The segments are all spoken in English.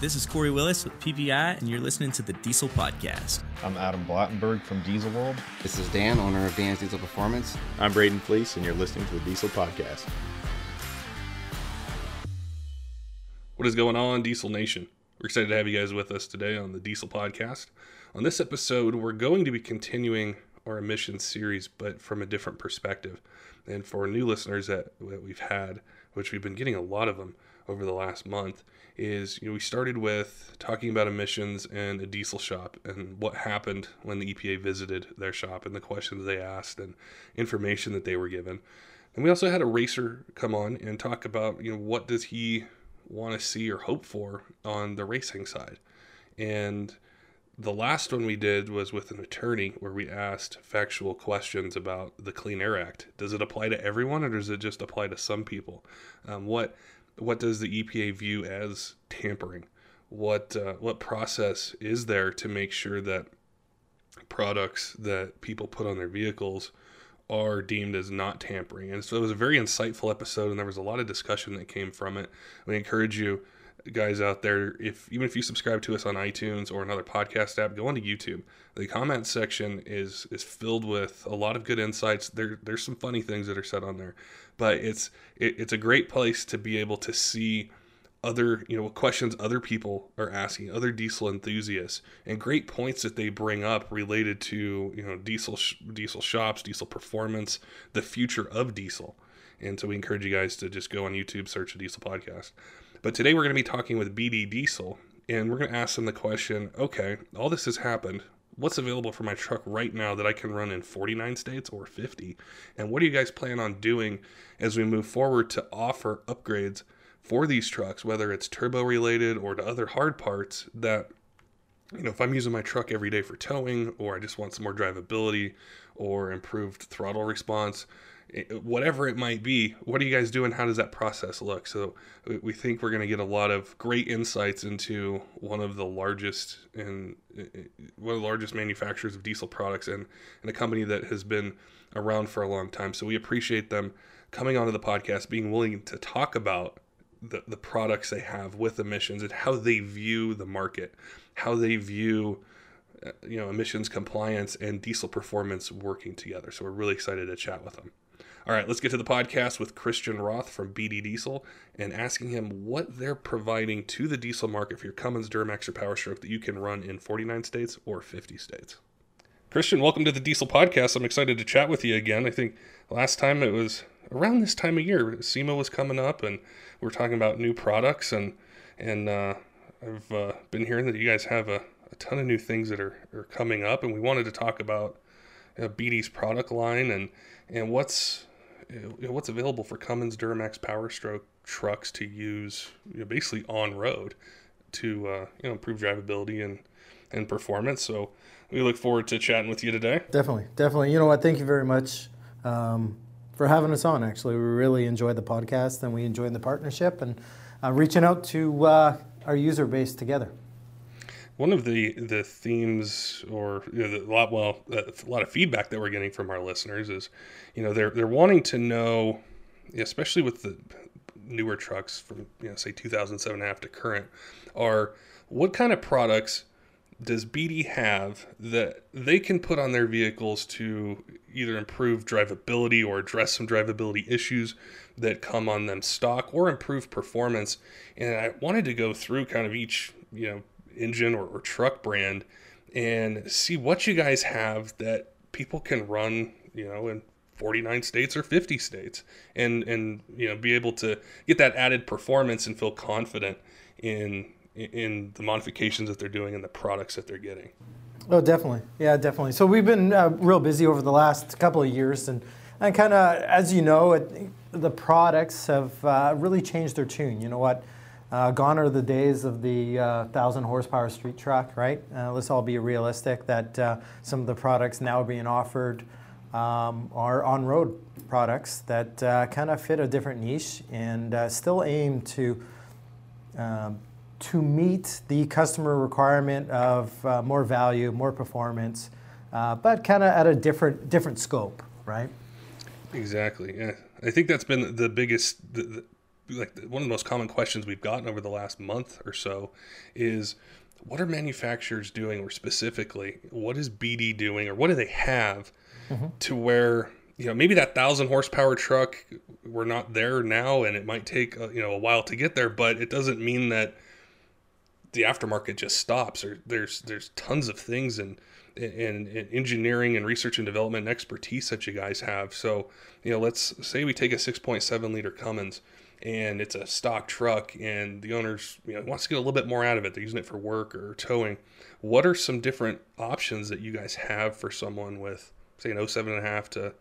This is Corey Willis with PPEI, and you're listening to the Diesel Podcast. I'm Adam Blattenberg from Diesel World. This is Dan, owner of Dan's Diesel Performance. I'm Braden Fleece, and you're listening to the Diesel Podcast. What is going on, Diesel Nation? We're excited to have you guys with us today on the Diesel Podcast. On this episode, we're going to be continuing our emissions series, but from a different perspective. And for new listeners that, that we've had, which we've been getting a lot of them over the last month, is you know we started with talking about emissions in a diesel shop and what happened when the EPA visited their shop and the questions they asked and information that they were given. And we also had a racer come on and talk about you know what does he want to see or hope for on the racing side. And the last one we did was with an attorney where we asked factual questions about the Clean Air Act. Does it apply to everyone or does it just apply to some people? Um, what what does the EPA view as tampering? What uh, what process is there to make sure that products that people put on their vehicles are deemed as not tampering? And so it was a very insightful episode, and there was a lot of discussion that came from it. We encourage you guys out there if even if you subscribe to us on iTunes or another podcast app go onto YouTube. The comment section is is filled with a lot of good insights. There there's some funny things that are said on there but it's it, it's a great place to be able to see other you know questions other people are asking other diesel enthusiasts and great points that they bring up related to you know diesel sh- diesel shops diesel performance the future of diesel. And so we encourage you guys to just go on youtube search a diesel podcast but today we're going to be talking with bd diesel and we're going to ask them the question okay all this has happened what's available for my truck right now that I can run in 49 states or 50? And what do you guys plan on doing as we move forward to offer upgrades for these trucks, whether it's turbo related or to other hard parts that you know, if I'm using my truck every day for towing or I just want some more drivability or improved throttle response, whatever it might be, what are you guys doing? How does that process look? So we think we're going to get a lot of great insights into one of the largest and one of the largest manufacturers of diesel products and, and a company that has been around for a long time. So we appreciate them coming onto the podcast, being willing to talk about the, the products they have with emissions and how they view the market, how they view uh, you know emissions compliance and diesel performance working together. So we're really excited to chat with them. All right, let's get to the podcast with Christian Roth from BD Diesel and asking him what they're providing to the diesel market for your Cummins Duramax or Powerstroke that you can run in 49 states or 50 states. Christian, welcome to the Diesel Podcast. I'm excited to chat with you again. I think last time it was around this time of year. SEMA was coming up, and we are talking about new products, and and uh, I've uh, been hearing that you guys have a, a ton of new things that are, are coming up, and we wanted to talk about uh, BD's product line and and what's you know, what's available for Cummins Duramax Power Stroke trucks to use you know, basically on road to uh, you know improve drivability and and performance. So we look forward to chatting with you today. Definitely, definitely. You know what? Thank you very much um, for having us on. Actually, we really enjoyed the podcast and we enjoyed the partnership and uh, reaching out to uh, our user base together. One of the the themes, or you know, the, a lot well, uh, a lot of feedback that we're getting from our listeners is, you know, they're they're wanting to know, especially with the newer trucks from you know say 2007 and a half to current, are what kind of products does BD have that they can put on their vehicles to either improve drivability or address some drivability issues that come on them stock or improve performance? And I wanted to go through kind of each, you know, engine or, or truck brand and see what you guys have that people can run, you know, in 49 states or 50 states and and you know be able to get that added performance and feel confident in in the modifications that they're doing and the products that they're getting. Oh, definitely. Yeah, definitely. So we've been uh, real busy over the last couple of years, and, and kind of, as you know, it, the products have uh, really changed their tune. You know what? Uh, gone are the days of the uh, 1,000 horsepower street truck, right? Uh, let's all be realistic that uh, some of the products now being offered um, are on road products that uh, kind of fit a different niche and uh, still aim to. Um, to meet the customer requirement of more value, more performance, but kind of at a different different scope, right? Exactly. Yeah, I think that's been the biggest, the, like one of the most common questions we've gotten over the last month or so, is what are manufacturers doing, or specifically, what is BD doing, or what do they have mm-hmm. to where you know maybe that thousand horsepower truck we're not there now, and it might take a, you know a while to get there, but it doesn't mean that the aftermarket just stops. Or there's there's tons of things and and, engineering and research and development and expertise that you guys have. So, you know, let's say we take a 6.7 liter Cummins and it's a stock truck and the owner's, you know, wants to get a little bit more out of it. They're using it for work or towing. What are some different options that you guys have for someone with, say, an 07.5 to,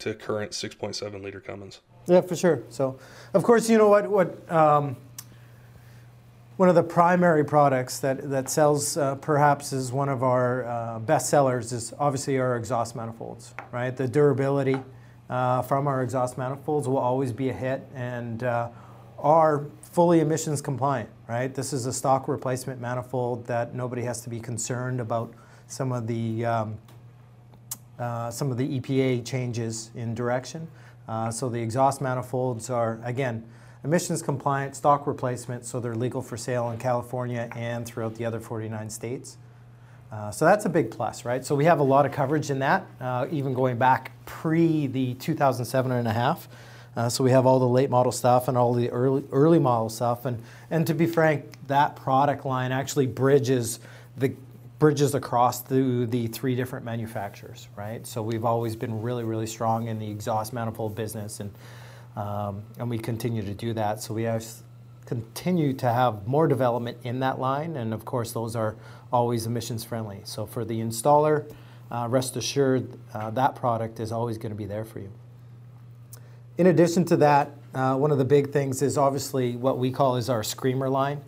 to current 6.7 liter Cummins? Yeah, for sure. So, of course, you know what, what, um, one of the primary products that, that sells uh, perhaps is one of our uh, best sellers is obviously our exhaust manifolds, right? The durability uh, from our exhaust manifolds will always be a hit and uh, are fully emissions compliant, right? This is a stock replacement manifold that nobody has to be concerned about some of the um, uh, some of the EPA changes in direction. Uh, so the exhaust manifolds are again emissions compliant stock replacement, so they're legal for sale in California and throughout the other 49 states. Uh, so that's a big plus, right? So we have a lot of coverage in that, uh, even going back pre the 2007 and a half. Uh, so we have all the late model stuff and all the early early model stuff, and and to be frank, that product line actually bridges the bridges across the the three different manufacturers, right? So we've always been really really strong in the exhaust manifold business and um, and we continue to do that. So we have continue to have more development in that line, and of course, those are always emissions friendly. So for the installer, uh, rest assured uh, that product is always going to be there for you. In addition to that, uh, one of the big things is obviously what we call is our Screamer line.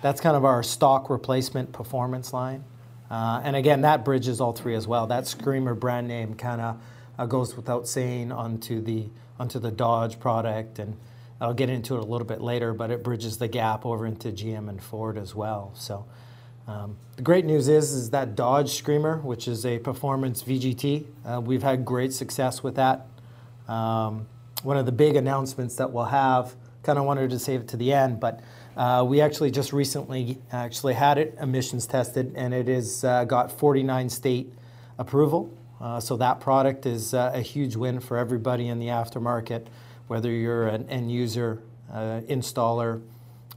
That's kind of our stock replacement performance line. Uh, and again, that bridges all three as well. That Screamer brand name kind of uh, goes without saying onto the onto the Dodge product, and I'll get into it a little bit later, but it bridges the gap over into GM and Ford as well. So um, the great news is, is that Dodge Screamer, which is a performance VGT, uh, we've had great success with that. Um, one of the big announcements that we'll have, kind of wanted to save it to the end, but uh, we actually just recently actually had it emissions tested, and it has uh, got 49 state approval. Uh, so that product is uh, a huge win for everybody in the aftermarket, whether you're an end user, uh, installer,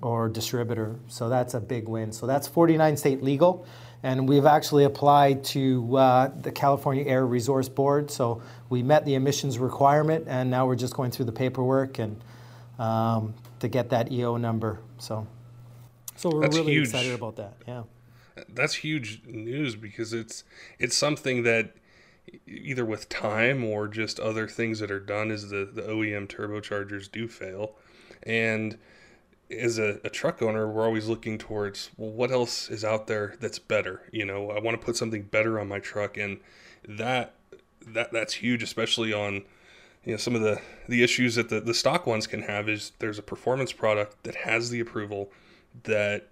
or distributor. So that's a big win. So that's 49 state legal. And we've actually applied to uh, the California Air Resource Board. So we met the emissions requirement, and now we're just going through the paperwork and um, to get that EO number. So, so we're that's really huge. excited about that. Yeah, that's huge news because it's it's something that either with time or just other things that are done is the, the OEM turbochargers do fail. And as a, a, truck owner, we're always looking towards, well, what else is out there that's better? You know, I want to put something better on my truck. And that, that, that's huge, especially on, you know, some of the, the issues that the, the stock ones can have is there's a performance product that has the approval that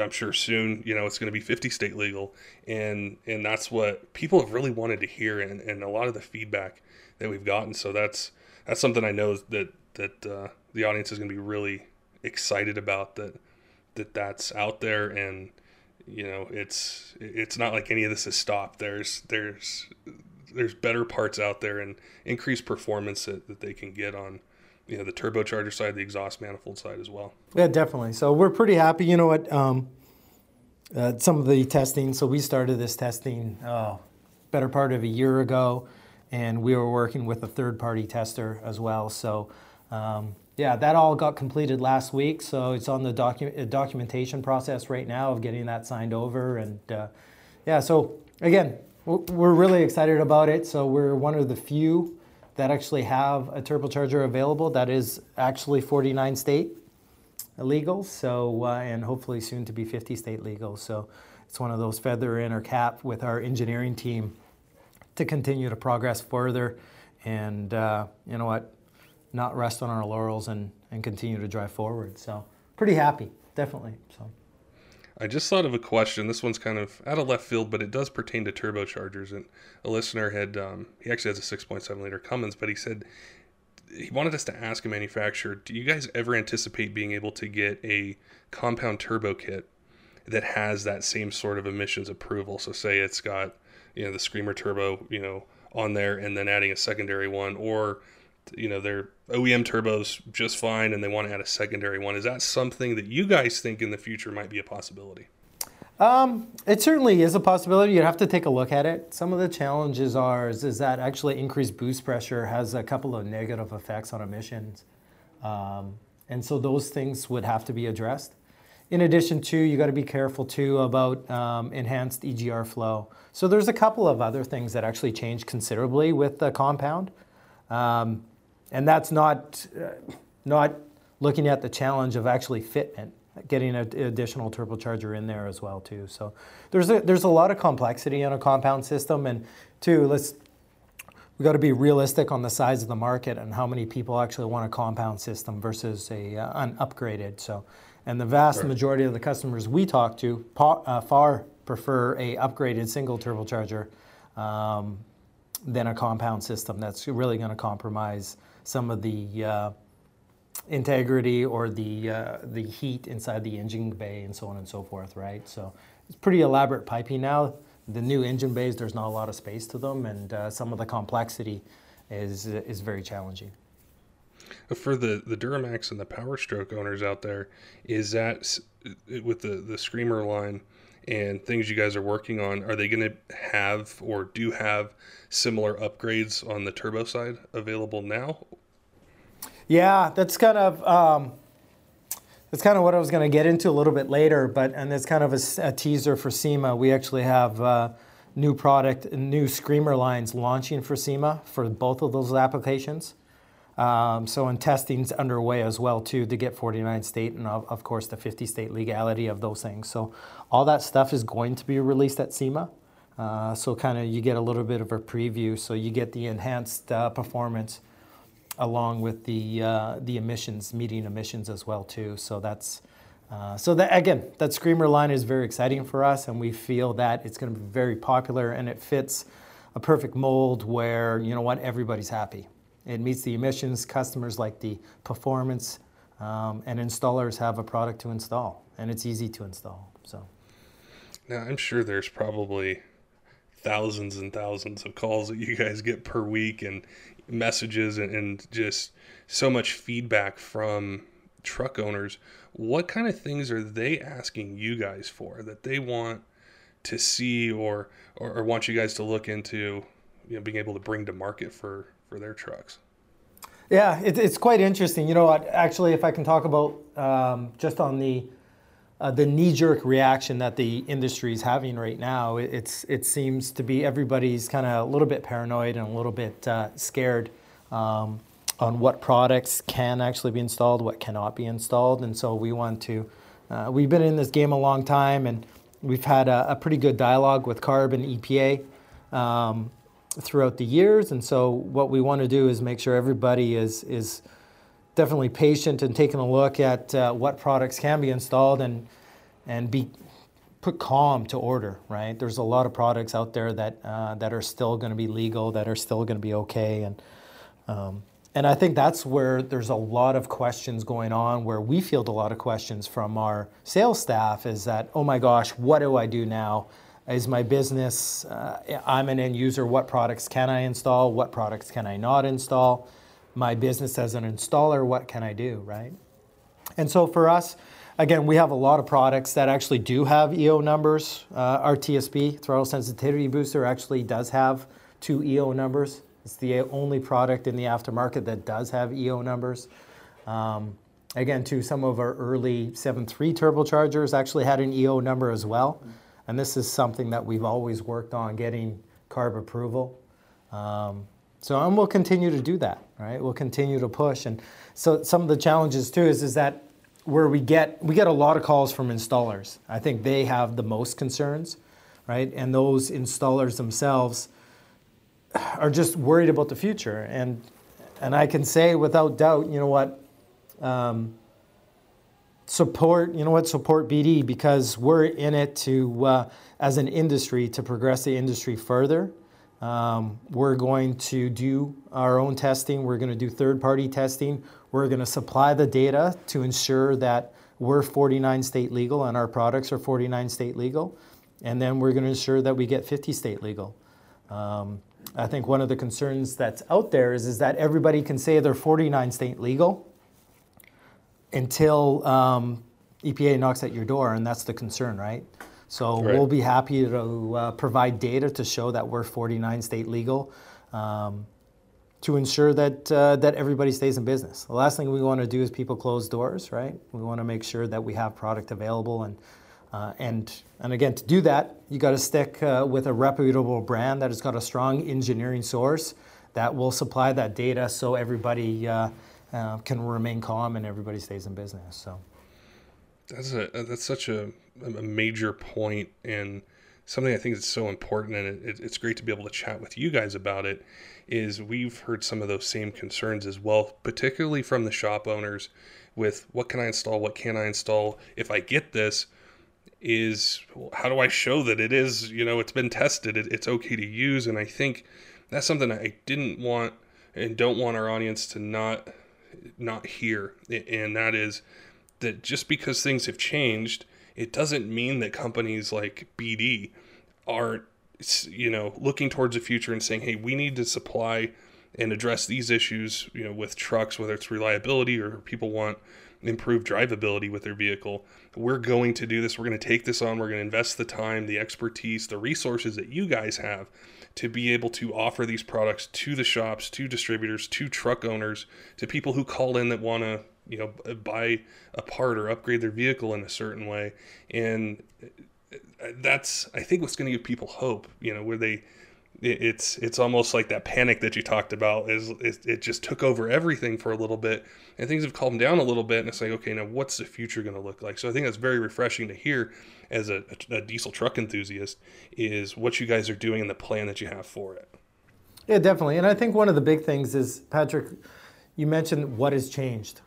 I'm sure soon, you know, it's going to be 50 state legal, and and that's what people have really wanted to hear, and, and a lot of the feedback that we've gotten. So that's that's something I know that that uh, the audience is going to be really excited about that that that's out there, and you know, it's it's not like any of this is stopped. There's there's there's better parts out there and increased performance that, that they can get on you know the turbocharger side, the exhaust manifold side as well. Yeah, definitely. So we're pretty happy. You know what? Um, uh, some of the testing. So we started this testing uh, better part of a year ago, and we were working with a third-party tester as well. So. Um, yeah, that all got completed last week, so it's on the docu- uh, documentation process right now of getting that signed over, and uh, yeah, so again, we're really excited about it. So we're one of the few that actually have a turbocharger available that is actually 49 state. legal, so uh, and hopefully soon to be 50 state legal. So it's one of those feather in our cap with our engineering team to continue to progress further, and uh, you know what, not rest on our laurels and and continue to drive forward. So pretty happy, definitely. So. I just thought of a question. This one's kind of out of left field, but it does pertain to turbochargers. And a listener had, um, he actually has a 6.7 liter Cummins, but he said he wanted us to ask a manufacturer, do you guys ever anticipate being able to get a compound turbo kit that has that same sort of emissions approval? So say it's got, you know, the Screamer turbo, you know, on there and then adding a secondary one or you know their OEM turbos just fine and they want to add a secondary one. Is that something that you guys think in the future might be a possibility? Um, it certainly is a possibility. You'd have to take a look at it. Some of the challenges are is, is that actually increased boost pressure has a couple of negative effects on emissions, um, and so those things would have to be addressed. In addition to, you got to be careful too about um, enhanced EGR flow. So there's a couple of other things that actually change considerably with the compound. Um, and that's not uh, not looking at the challenge of actually fitment, getting an additional turbocharger in there as well too. So there's a, there's a lot of complexity in a compound system, and two, let's we got to be realistic on the size of the market and how many people actually want a compound system versus a uh, an upgraded. So, and the vast sure. majority of the customers we talk to uh, far prefer a upgraded single turbocharger um, than a compound system that's really going to compromise some of the uh, integrity or the uh, the heat inside the engine bay and so on and so forth, right? So it's pretty elaborate piping now. The new engine bays, there's not a lot of space to them, and uh, some of the complexity is is very challenging. For the the Duramax and the Power Stroke owners out there, is that with the the Screamer line? and things you guys are working on, are they going to have or do have similar upgrades on the turbo side available now? Yeah, that's kind of um, that's kind of what I was going to get into a little bit later, but and it's kind of a, a teaser for SEMA. We actually have uh, new product, new Screamer lines launching for SEMA for both of those applications. Um, so, and testing's underway as well too to get 49 state and of, of, course the 50 state legality of those things. So, all that stuff is going to be released at SEMA. Uh, so, kind of you get a little bit of a preview. So, you get the enhanced uh, performance along with the uh, the emissions, meeting emissions as well too. So that's uh, so that again, that Screamer line is very exciting for us, and we feel that it's going to be very popular, and it fits a perfect mold where you know what everybody's happy. It meets the emissions. Customers like the performance, um, and installers have a product to install, and it's easy to install. So, now I'm sure there's probably thousands and thousands of calls that you guys get per week, and messages and, and just so much feedback from truck owners. What kind of things are they asking you guys for that they want to see or, or, or want you guys to look into, you know, being able to bring to market for for their trucks. Yeah, it, it's quite interesting. You know, what? actually, if I can talk about um, just on the uh, the knee-jerk reaction that the industry is having right now, it, it's it seems to be everybody's kind of a little bit paranoid and a little bit uh, scared um, on what products can actually be installed, what cannot be installed, and so we want to. Uh, we've been in this game a long time, and we've had a, a pretty good dialogue with CARB and EPA. Um, throughout the years. And so what we want to do is make sure everybody is is definitely patient and taking a look at uh, what products can be installed and and be put calm to order. Right? There's a lot of products out there that uh, that are still going to be legal, that are still going to be okay, and um, and I think that's where there's a lot of questions going on, where we field a lot of questions from our sales staff is that, oh my gosh, what do I do now? is my business, uh, I'm an end user, what products can I install, what products can I not install? My business as an installer, what can I do, right? And so for us, again, we have a lot of products that actually do have EO numbers. Uh, our TSB, throttle sensitivity booster, actually does have two EO numbers. It's the only product in the aftermarket that does have EO numbers. Um, again, to some of our early 7.3 turbochargers actually had an EO number as well. And this is something that we've always worked on getting CARB approval. Um, so and we'll continue to do that, right? We'll continue to push. And so some of the challenges too is, is that where we get we get a lot of calls from installers. I think they have the most concerns, right? And those installers themselves are just worried about the future. And and I can say without doubt, you know what, um, support. You know what, support BD because we're in it to uh, as an industry to progress the industry further. Um, we're going to do our own testing. We're going to do third-party testing. We're going to supply the data to ensure that we're 49 state legal and our products are 49 state legal. And then we're going to ensure that we get 50 state legal. Um, I think one of the concerns that's out there is, is that everybody can say they're 49 state legal until um, EPA knocks at your door, and that's the concern, right? So right. we'll be happy to uh, provide data to show that we're 49 state legal. Um, to ensure that uh, that everybody stays in business. The last thing we want to do is people close doors, right? We want to make sure that we have product available, and uh, and and again, to do that, you got to stick uh, with a reputable brand that has got a strong engineering source that will supply that data, so everybody uh, uh, can remain calm and everybody stays in business. So that's a uh, that's such a, a major point and something I think is so important, and it, it's great to be able to chat with you guys about it is we've heard some of those same concerns as well, particularly from the shop owners with what can I install, what can I install if I get this is how do I show that it is, you know, it's been tested, it, it's okay to use? And I think that's something I didn't want and don't want our audience to not not hear. And that is that just because things have changed, it doesn't mean that companies like BD aren't you know, looking towards the future and saying, hey, we need to supply and address these issues, you know, with trucks, whether it's reliability or people want improved drivability with their vehicle. We're going to do this. We're going to take this on. We're going to invest the time, the expertise, the resources that you guys have to be able to offer these products to the shops, to distributors, to truck owners, to people who call in that want to, you know, buy a part or upgrade their vehicle in a certain way. And uh, that's I think what's going to give people hope. You know, where they it's it's almost like that panic that you talked about is it, it, just took over everything for a little bit and things have calmed down a little bit and it's like okay now what's the future going to look like so i think that's very refreshing to hear as a, a, a, diesel truck enthusiast is what you guys are doing and the plan that you have for it yeah definitely and i think one of the big things is patrick you mentioned what has changed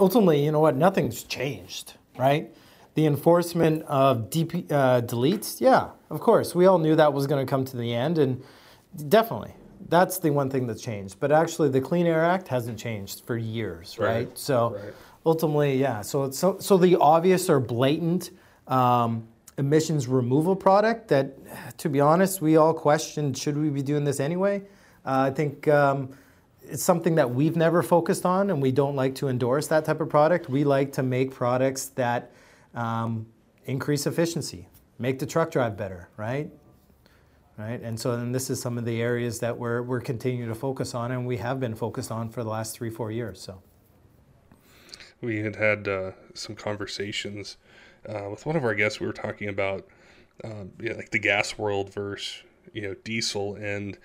ultimately you know what nothing's changed right the enforcement of DP, uh, deletes, yeah, of course. We all knew that was going to come to the end, and definitely. That's the one thing that's changed. But actually, the Clean Air Act hasn't changed for years, right? right? So right. ultimately, yeah. So, so, so the obvious or blatant um, emissions removal product that, to be honest, we all questioned should we be doing this anyway? Uh, I think um, it's something that we've never focused on, and we don't like to endorse that type of product. We like to make products that um, increase efficiency, make the truck drive better, right? Right, and so then this is some of the areas that we're, we're continuing to focus on, and we have been focused on for the last three, four years. So we had had uh, some conversations uh, with one of our guests. We were talking about um, yeah, like the gas world versus you know diesel, and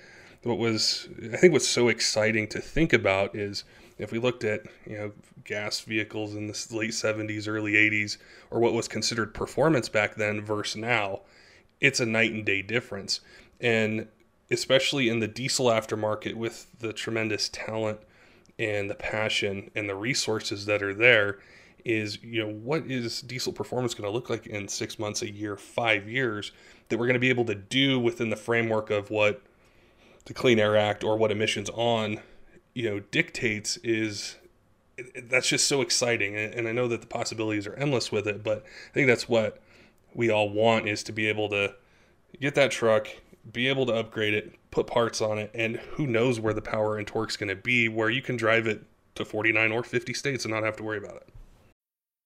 what was I think what's so exciting to think about is if we looked at you know gas vehicles in the late 70s early 80s or what was considered performance back then versus now it's a night and day difference. And especially in the diesel aftermarket with the tremendous talent and the passion and the resources that are there is you know what is diesel performance going to look like in six months a year five years that we're going to be able to do within the framework of what the clean air act or what emissions on you know dictates is that's just so exciting. And i know that the possibilities are endless with it but i think that's what we all want is to be able to get that truck be able to upgrade it put parts on it and who knows where the power and torque's going to be where you can drive it to 49 or 50 states and not have to worry about it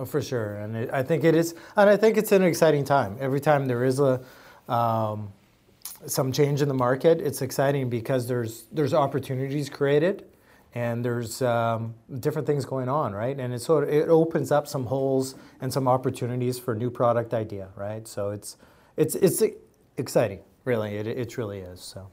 Oh, for sure, and it, I think it is, and I think it's an exciting time. Every time there is a um, some change in the market, it's exciting because there's there's opportunities created, and there's um, different things going on, right? And it sort of it opens up some holes and some opportunities for new product idea, right? So it's it's it's exciting, really. It it truly is. So.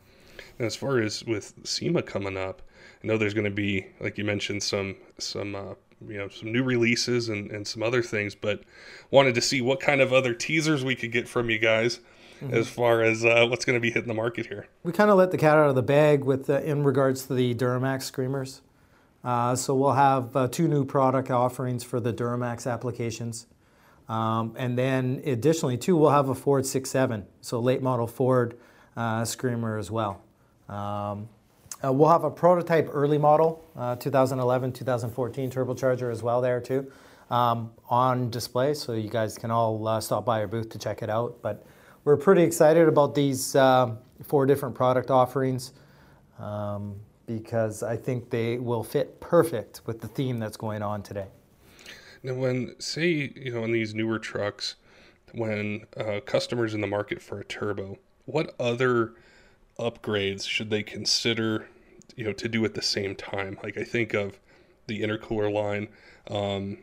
And as far as with SEMA coming up, I know there's going to be, like you mentioned, some some uh, you know some new releases and, and some other things but wanted to see what kind of other teasers we could get from you guys mm-hmm. as far as uh, what's going to be hitting the market here. We kind of let the cat out of the bag with uh, in regards to the duramax screamers. Uh, so we'll have uh, two new product offerings for the duramax applications. Um, and then additionally too we'll have a ford 6.7 so late model ford uh, screamer as well. Um, uh, we'll have a prototype early model, uh, 2011, 2014 turbocharger as well there too, um, on display, so you guys can all uh, stop by our booth to check it out. But we're pretty excited about these uh, four different product offerings um, because I think they will fit perfect with the theme that's going on today. Now, when say you know in these newer trucks, when uh, customers in the market for a turbo, what other upgrades should they consider, you know, to do at the same time? Like I think of the intercooler line, um,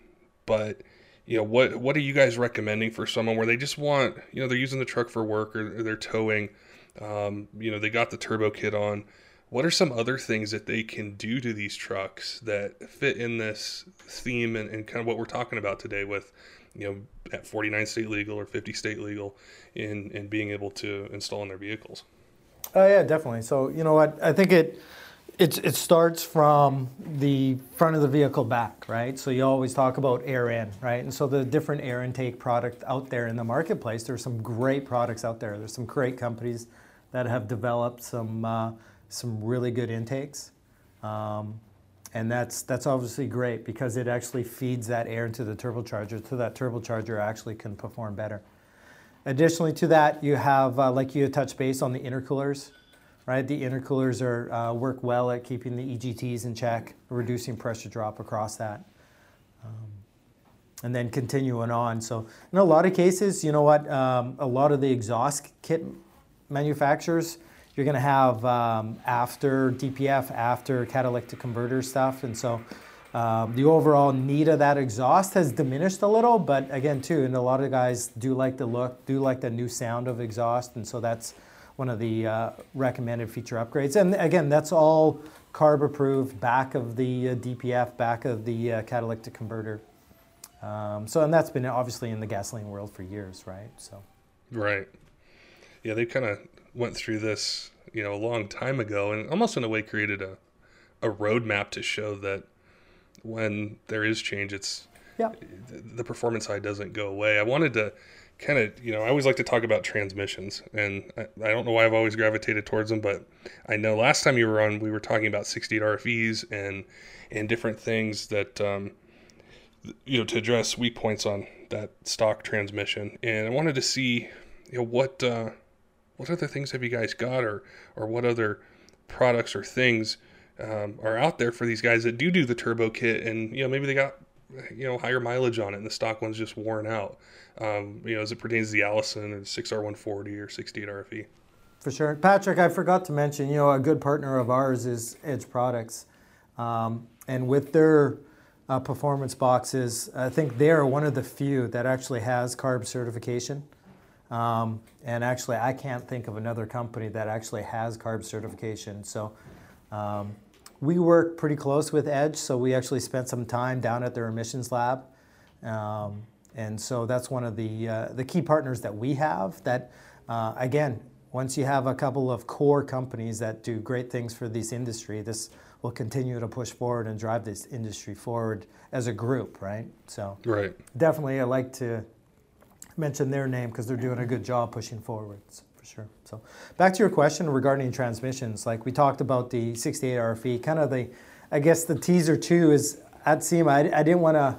but you know, what what are you guys recommending for someone where they just want, you know, they're using the truck for work or, they're towing, um, you know, they got the turbo kit on. What are some other things that they can do to these trucks that fit in this theme and, and kind of what we're talking about today with, you know, at 49 state legal or 50 state legal in, in being able to install in their vehicles? Oh yeah, definitely. So you know what? I think it it it starts from the front of the vehicle back, right? So you always talk about air in, right? And so the different air intake product out there in the marketplace, there's some great products out there. There's some great companies that have developed some uh, some really good intakes. Um, and that's that's obviously great because it actually feeds that air into the turbocharger so that turbocharger actually can perform better. Additionally to that, you have, uh, like you touched base on the intercoolers, right? The intercoolers are, uh, work well at keeping the EGTs in check, reducing pressure drop across that. Um, and then continuing on. So in a lot of cases, you know what, um, a lot of the exhaust kit manufacturers, you're going to have um, after DPF, after catalytic converter stuff. And so um, the overall need of that exhaust has diminished a little, but again, too, and a lot of guys do like the look, do like the new sound of exhaust, and so that's one of the uh, recommended feature upgrades. And again, that's all CARB approved, back of the uh, DPF, back of the uh, catalytic converter. Um, so, and that's been obviously in the gasoline world for years, right? So, right, yeah, they kind of went through this, you know, a long time ago, and almost in a way created a a roadmap to show that when there is change, it's yeah. the performance side doesn't go away. I wanted to kind of, you know, I always like to talk about transmissions, and I, I, don't know why I've always gravitated towards them, but I know last time you were on, we were talking about 68 RFEs and and different things that, um, you know, to address weak points on that stock transmission, and I wanted to see, you know, what uh, what other things have you guys got, or or what other products or things um, are out there for these guys that do do the turbo kit, and you know maybe they got you know higher mileage on it, and the stock one's just worn out. Um, you know, as it pertains to the Allison or the 6R140 or 68 RFE. For sure, Patrick. I forgot to mention. You know, a good partner of ours is Edge Products, um, and with their uh, performance boxes, I think they are one of the few that actually has CARB certification. Um, and actually, I can't think of another company that actually has CARB certification. So um, we work pretty close with Edge, so we actually spent some time down at their emissions lab. Um, and so that's one of the, uh, the key partners that we have that, uh, again, once you have a couple of core companies that do great things for this industry, this will continue to push forward and drive this industry forward as a group, right? So right. definitely I like to mention their name because they're doing a good job pushing forwards for sure. So back to your question regarding transmissions, like we talked about the 68 RFE, kind of the, I guess the teaser too is at SEMA, I, I didn't want to,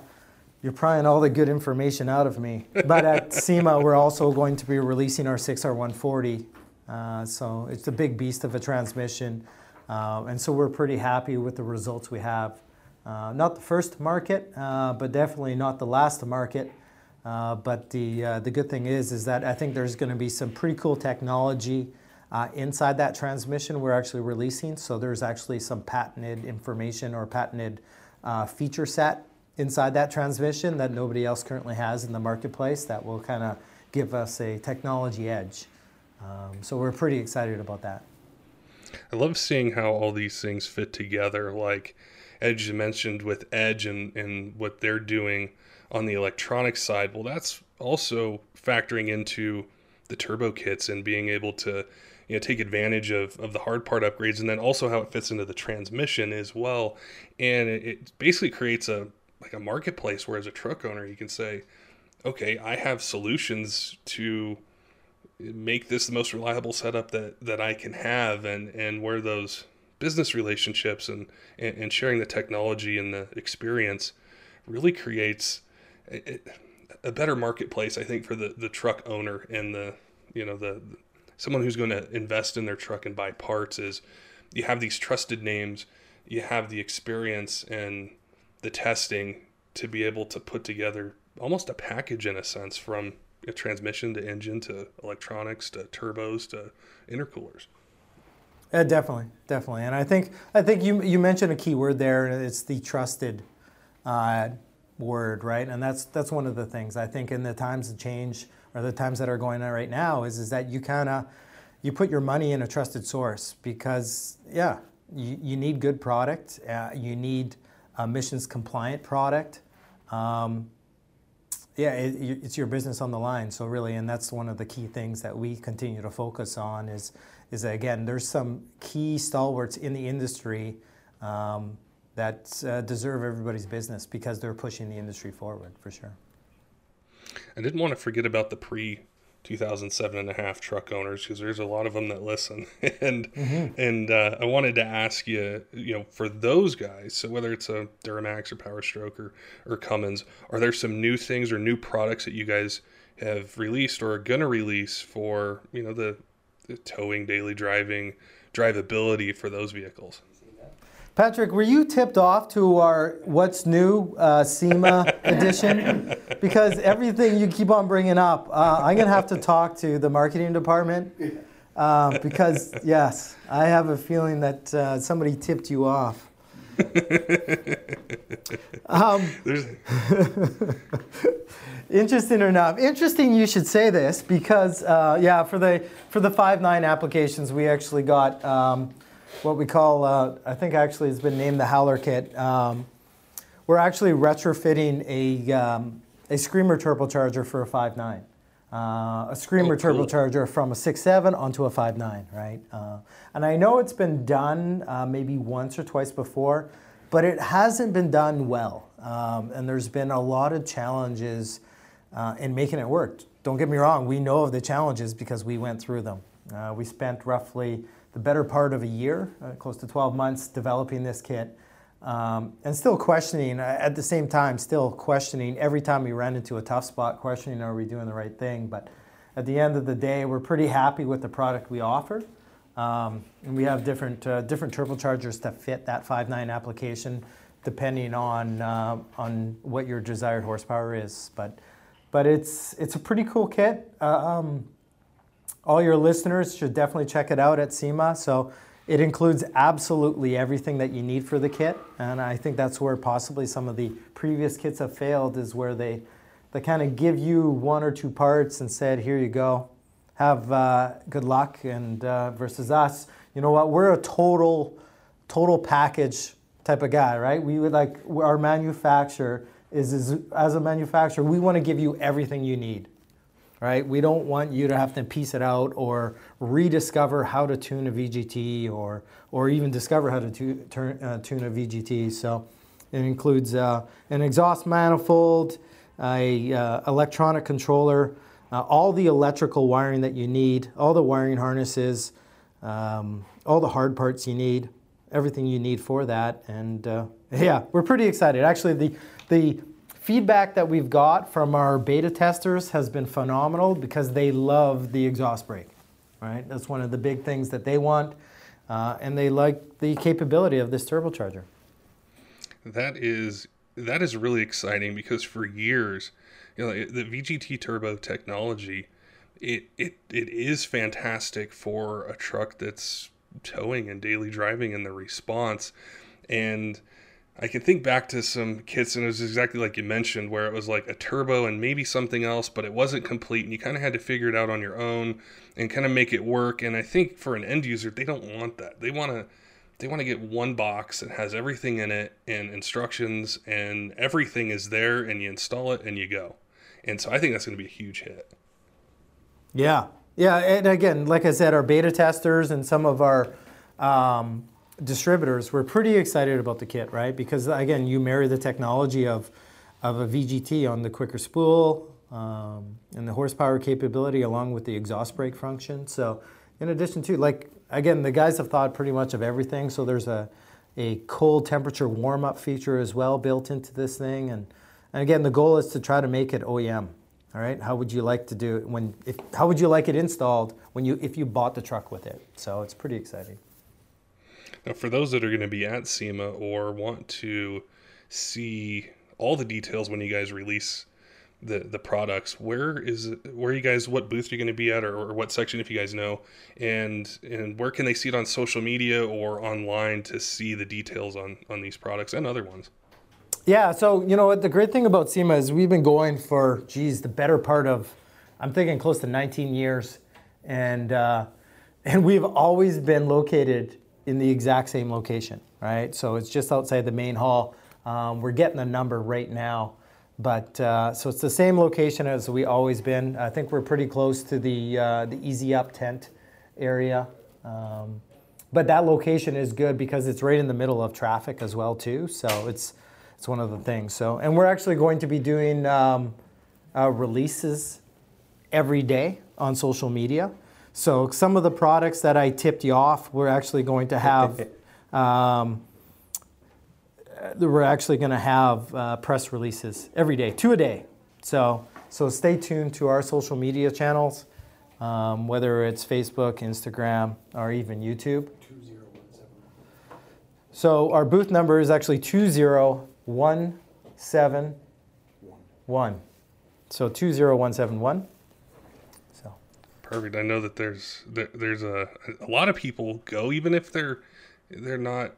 you're prying all the good information out of me, but at SEMA we're also going to be releasing our 6R140. Uh, so it's a big beast of a transmission. Uh, and so we're pretty happy with the results we have Uh, not the first market, uh, but definitely not the last to market. Uh, but the, uh, the good thing is, is that I think there's going to be some pretty cool technology uh, inside that transmission we're actually releasing. So there's actually some patented information or patented uh, feature set inside that transmission that nobody else currently has in the marketplace that will kind of give us a technology edge. Um, so we're pretty excited about that. I love seeing how all these things fit together. Like Edge mentioned with Edge and, and what they're doing on the electronic side. Well, that's also factoring into the turbo kits and being able to you know take advantage of, of the hard part upgrades and then also how it fits into the transmission as well and it, it basically creates a like a marketplace where as a truck owner you can say okay i have solutions to make this the most reliable setup that that i can have and and where those business relationships and and, and sharing the technology and the experience really creates a, better marketplace i think for the the truck owner and the you know the someone who's going to invest in their truck and buy parts is you have these trusted names, you have the experience and the testing to be able to put together almost a package in a sense from a transmission to engine to electronics to turbos to intercoolers. Yeah, definitely, definitely, and I think I think you you mentioned a key word there. It's the trusted uh, word, right? And that's that's one of the things. I think in the times of change or the times that are going on right now is, is that you kind of you put your money in a trusted source because yeah you, you need good product uh, you need a missions compliant product. Um, yeah it, it's your business on the line. So really and that's one of the key things that we continue to focus on is is that again there's some key stalwarts in the industry um, that uh, deserve everybody's business because they're pushing the industry forward for sure. I didn't want to forget about the pre 2007 and a half truck owners because there's a lot of them that listen. And mm-hmm. and uh, I wanted to ask you you know for those guys so whether it's a Duramax or Power Stroke or, or Cummins are there some new things or new products that you guys have released or are gonna release for you know the, the towing daily driving drivability for those vehicles Patrick, were you tipped off to our What's New uh, SEMA edition? Because everything you keep on bringing up, uh, I'm going to have to talk to the marketing department. Uh, because, yes, I have a feeling that uh, somebody tipped you off. um, interesting enough. Interesting you should say this because, uh, yeah, for the, for the 5.9 applications, we actually got. Um, what we call, uh, I think actually it's been named the Howler Kit. Um, we're actually retrofitting a, um, a Screamer turbocharger for a 5.9. Uh, a Screamer oh, cool. turbocharger from a 6.7 onto a 5.9, right? Uh, and I know it's been done uh, maybe once or twice before, but it hasn't been done well. Um, and there's been a lot of challenges uh, in making it work. Don't get me wrong, we know of the challenges because we went through them. Uh, we spent roughly the better part of a year, uh, close to 12 months, developing this kit. Um, and still questioning, uh, at the same time, still questioning every time we ran into a tough spot, questioning are we doing the right thing. But at the end of the day, we're pretty happy with the product we offer. Um, and we have different, uh, different turbochargers to fit that 5.9 application depending on, uh, on what your desired horsepower is. But, but it's, it's a pretty cool kit. Uh, um, all your listeners should definitely check it out at SEMA. So it includes absolutely everything that you need for the kit. And I think that's where possibly some of the previous kits have failed is where they, they kind of give you one or two parts and said, here you go, have uh, good luck. And uh, versus us, you know what, we're a total, total package type of guy, right? We would like, our manufacturer is, is as a manufacturer, we want to give you everything you need right? We don't want you to have to piece it out or rediscover how to tune a VGT or, or even discover how to tu- turn, uh, tune a VGT. So it includes uh, an exhaust manifold, a uh, electronic controller, uh, all the electrical wiring that you need, all the wiring harnesses, um, all the hard parts you need, everything you need for that. And uh, yeah, we're pretty excited. Actually, the the feedback that we've got from our beta testers has been phenomenal because they love the exhaust brake. Right, that's one of the big things that they want, uh, and they like the capability of this turbocharger. That is that is really exciting because for years, you know, the VGT turbo technology, it it it is fantastic for a truck that's towing and daily driving and the response. And I can think back to some kits, and it was exactly like you mentioned, where it was like a turbo and maybe something else, but it wasn't complete, and you kind of had to figure it out on your own and kind of make it work. And I think for an end user, they don't want that. They want to they want to get one box that has everything in it and instructions, and everything is there, and you install it and you go. And so I think that's going to be a huge hit. Yeah, yeah, and again, like I said, our beta testers and some of our um, distributors were pretty excited about the kit, right? Because again, you marry the technology of, of a VGT on the quicker spool um, and the horsepower capability along with the exhaust brake function. So, in addition to, like, again, the guys have thought pretty much of everything. So, there's a, a cold temperature warm up feature as well built into this thing. And, and again, the goal is to try to make it OEM. All right, how would you like to do it when? If, how would you like it installed when you if you bought the truck with it? So it's pretty exciting. Now, for those that are going to be at SEMA or want to see all the details when you guys release the the products, where is where you guys? What booth are you going to be at, or, or what section, if you guys know, and and where can they see it on social media or online to see the details on on these products and other ones? Yeah, so you know what the great thing about SEMA is we've been going for geez the better part of I'm thinking close to 19 years, and uh, and we've always been located in the exact same location, right? So it's just outside the main hall. Um, we're getting the number right now, but uh, so it's the same location as we always been. I think we're pretty close to the uh, the Easy Up tent area. Um, but that location is good because it's right in the middle of traffic as well too. So it's it's one of the things. So and we're actually going to be doing um, uh, releases every day on social media. So some of the products that I tipped you off, we're actually going to have. Um, we're actually going to have uh, press releases every day, two a day. So so stay tuned to our social media channels, um, whether it's Facebook, Instagram, or even YouTube. So our booth number is actually 20171. So 20171. Perfect. I know that there's there, there's a a lot of people go even if they're they're not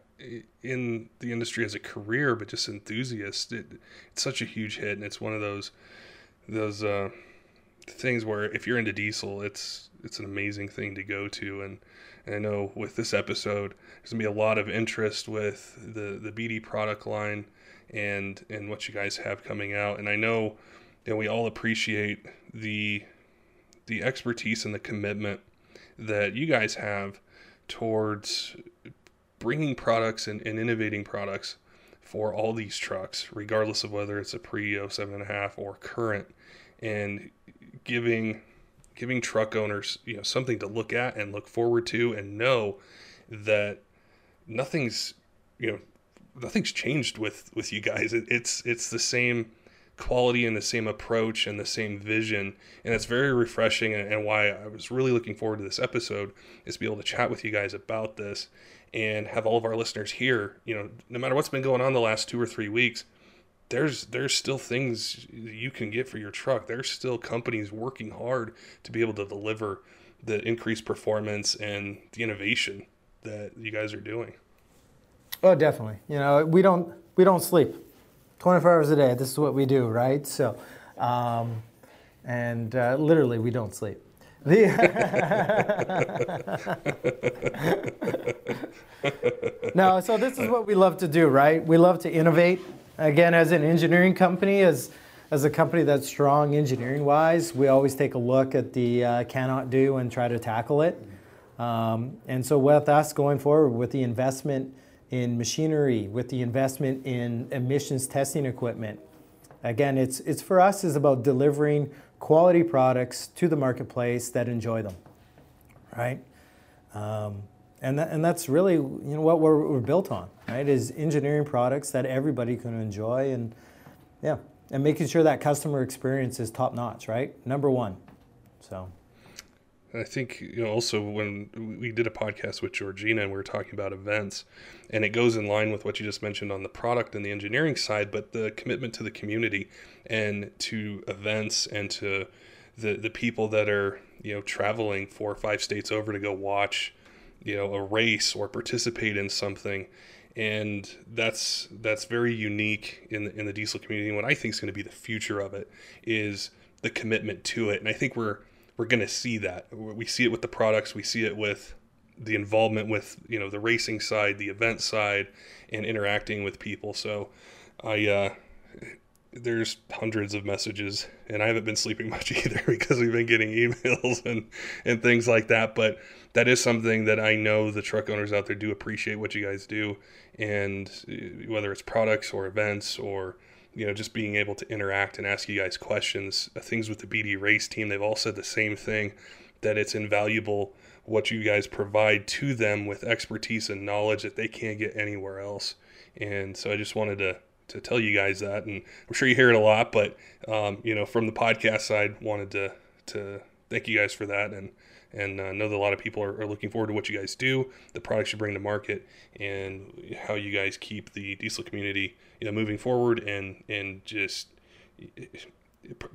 in the industry as a career, but just enthusiasts. It, it's such a huge hit, and it's one of those those uh, things where if you're into diesel, it's it's an amazing thing to go to. And, and I know with this episode, there's gonna be a lot of interest with the the BD product line and and what you guys have coming out. And I know that we all appreciate the the expertise and the commitment that you guys have towards bringing products and, and innovating products for all these trucks, regardless of whether it's a pre 07.5 or current, and giving giving truck owners you know something to look at and look forward to and know that nothing's you know nothing's changed with with you guys. It, it's it's the same quality and the same approach and the same vision. And it's very refreshing. And, and, why I was really looking forward to this episode is to be able to chat with you guys about this and have all of our listeners here. You know, no matter what's been going on the last two or three weeks, there's there's still things you can get for your truck. There's still companies working hard to be able to deliver the increased performance and the innovation that you guys are doing. Oh, definitely. You know, we don't we don't sleep. 24 hours a day. This is what we do, right? So, um, and uh, literally, we don't sleep. no, so this is what we love to do, right? We love to innovate. Again, as an engineering company, as as a company that's strong engineering wise, we always take a look at the uh, cannot do and try to tackle it. Um, and so, with us going forward, with the investment in machinery, with the investment in emissions testing equipment. Again, it's, it's for us is about delivering quality products to the marketplace that enjoy them, right? Um, and, that, and that's really you know what we're, we're built on, right? Is engineering products that everybody can enjoy, and yeah, and making sure that customer experience is top notch, right? Number one. So. I think you know also when we did a podcast with Georgina and we were talking about events, and it goes in line with what you just mentioned on the product and the engineering side, but the commitment to the community and to events and to the the people that are you know traveling four or five states over to go watch you know a race or participate in something. And that's that's very unique in the, in the diesel community. And what i think is going to be the future of it is the commitment to it. And i think we're we're going to see that. We see it with the products we see it with the involvement with you know the racing side the event side and interacting with people. So i uh there's hundreds of messages and I haven't been sleeping much either because we've been getting emails and and things like that. But that is something that I know the truck owners out there do appreciate what you guys do. And uh, whether it's products or events or you know just being able to interact and ask you guys questions uh, things with the BD race team they've all said the same thing that it's invaluable what you guys provide to them with expertise and knowledge that they can't get anywhere else. And so I just wanted to to tell you guys that, and I'm sure you hear it a lot, but um, you know, from the podcast side, wanted to to thank you guys for that, and and uh, know that a lot of people are, are, looking forward to what you guys do, the products you bring to market, and how you guys keep the diesel community you know moving forward and and just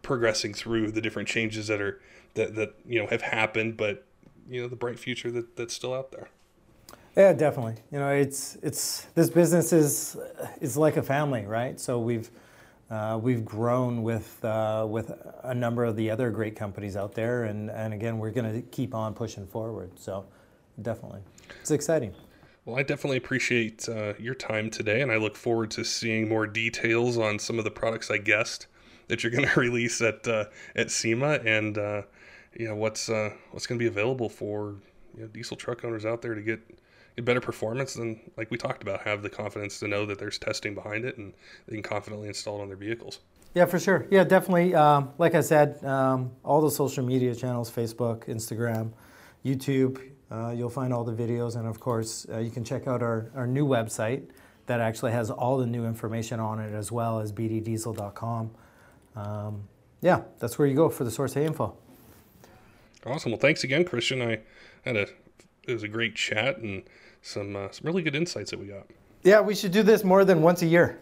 progressing through the different changes that are that that you know have happened, but you know the bright future that that's still out there. Yeah, definitely. You know, it's it's this business is is like a family, right? So we've uh, we've grown with uh, with a number of the other great companies out there, and and again, we're going to keep on pushing forward. So definitely, it's exciting. Well, I definitely appreciate uh, your time today, and I look forward to seeing more details on some of the products I guessed that you're going to release at uh, at SEMA, and uh, you know what's uh, what's going to be available for you know, diesel truck owners out there to get better performance, then like we talked about, have the confidence to know that there's testing behind it and they can confidently install it on their vehicles. Yeah, for sure. Yeah, definitely. Um, like I said, um, all the social media channels Facebook, Instagram, YouTube, uh, you'll find all the videos. And of course, uh, you can check out our, our new website that actually has all the new information on it as well as bddiesel.com. Um, yeah, that's where you go for the source of info. Awesome. Well, thanks again, Christian. I had a it was a great chat and some uh, some really good insights that we got. Yeah, we should do this more than once a year.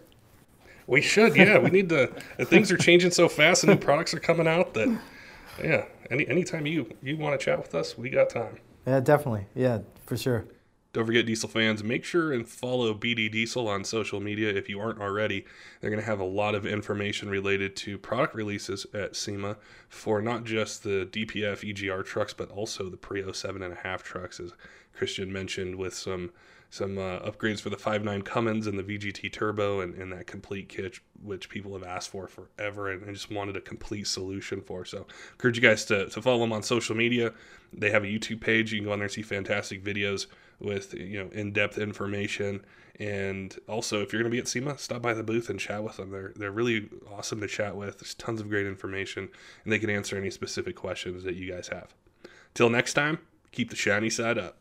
We should. Yeah, we need to. things are changing so fast, and new products are coming out that, yeah. Any anytime you you want to chat with us, we got time. Yeah, definitely. Yeah, for sure. Don't forget, Diesel fans, make sure and follow BD Diesel on social media if you aren't already. They're going to have a lot of information related to product releases at SEMA for not just the DPF EGR trucks, but also the pre 07.5 trucks, as Christian mentioned, with some some uh, upgrades for the 5.9 Cummins and the VGT Turbo and, and that complete kit, which people have asked for forever and, and just wanted a complete solution for. So, encourage you guys to, to follow them on social media. They have a YouTube page. You can go on there and see fantastic videos with you know in-depth information. And also if you're going to be at SEMA stop by the booth and chat with them. They're they're really awesome to chat with. There's tons of great information and they can answer any specific questions that you guys have. Till next time keep the shiny side up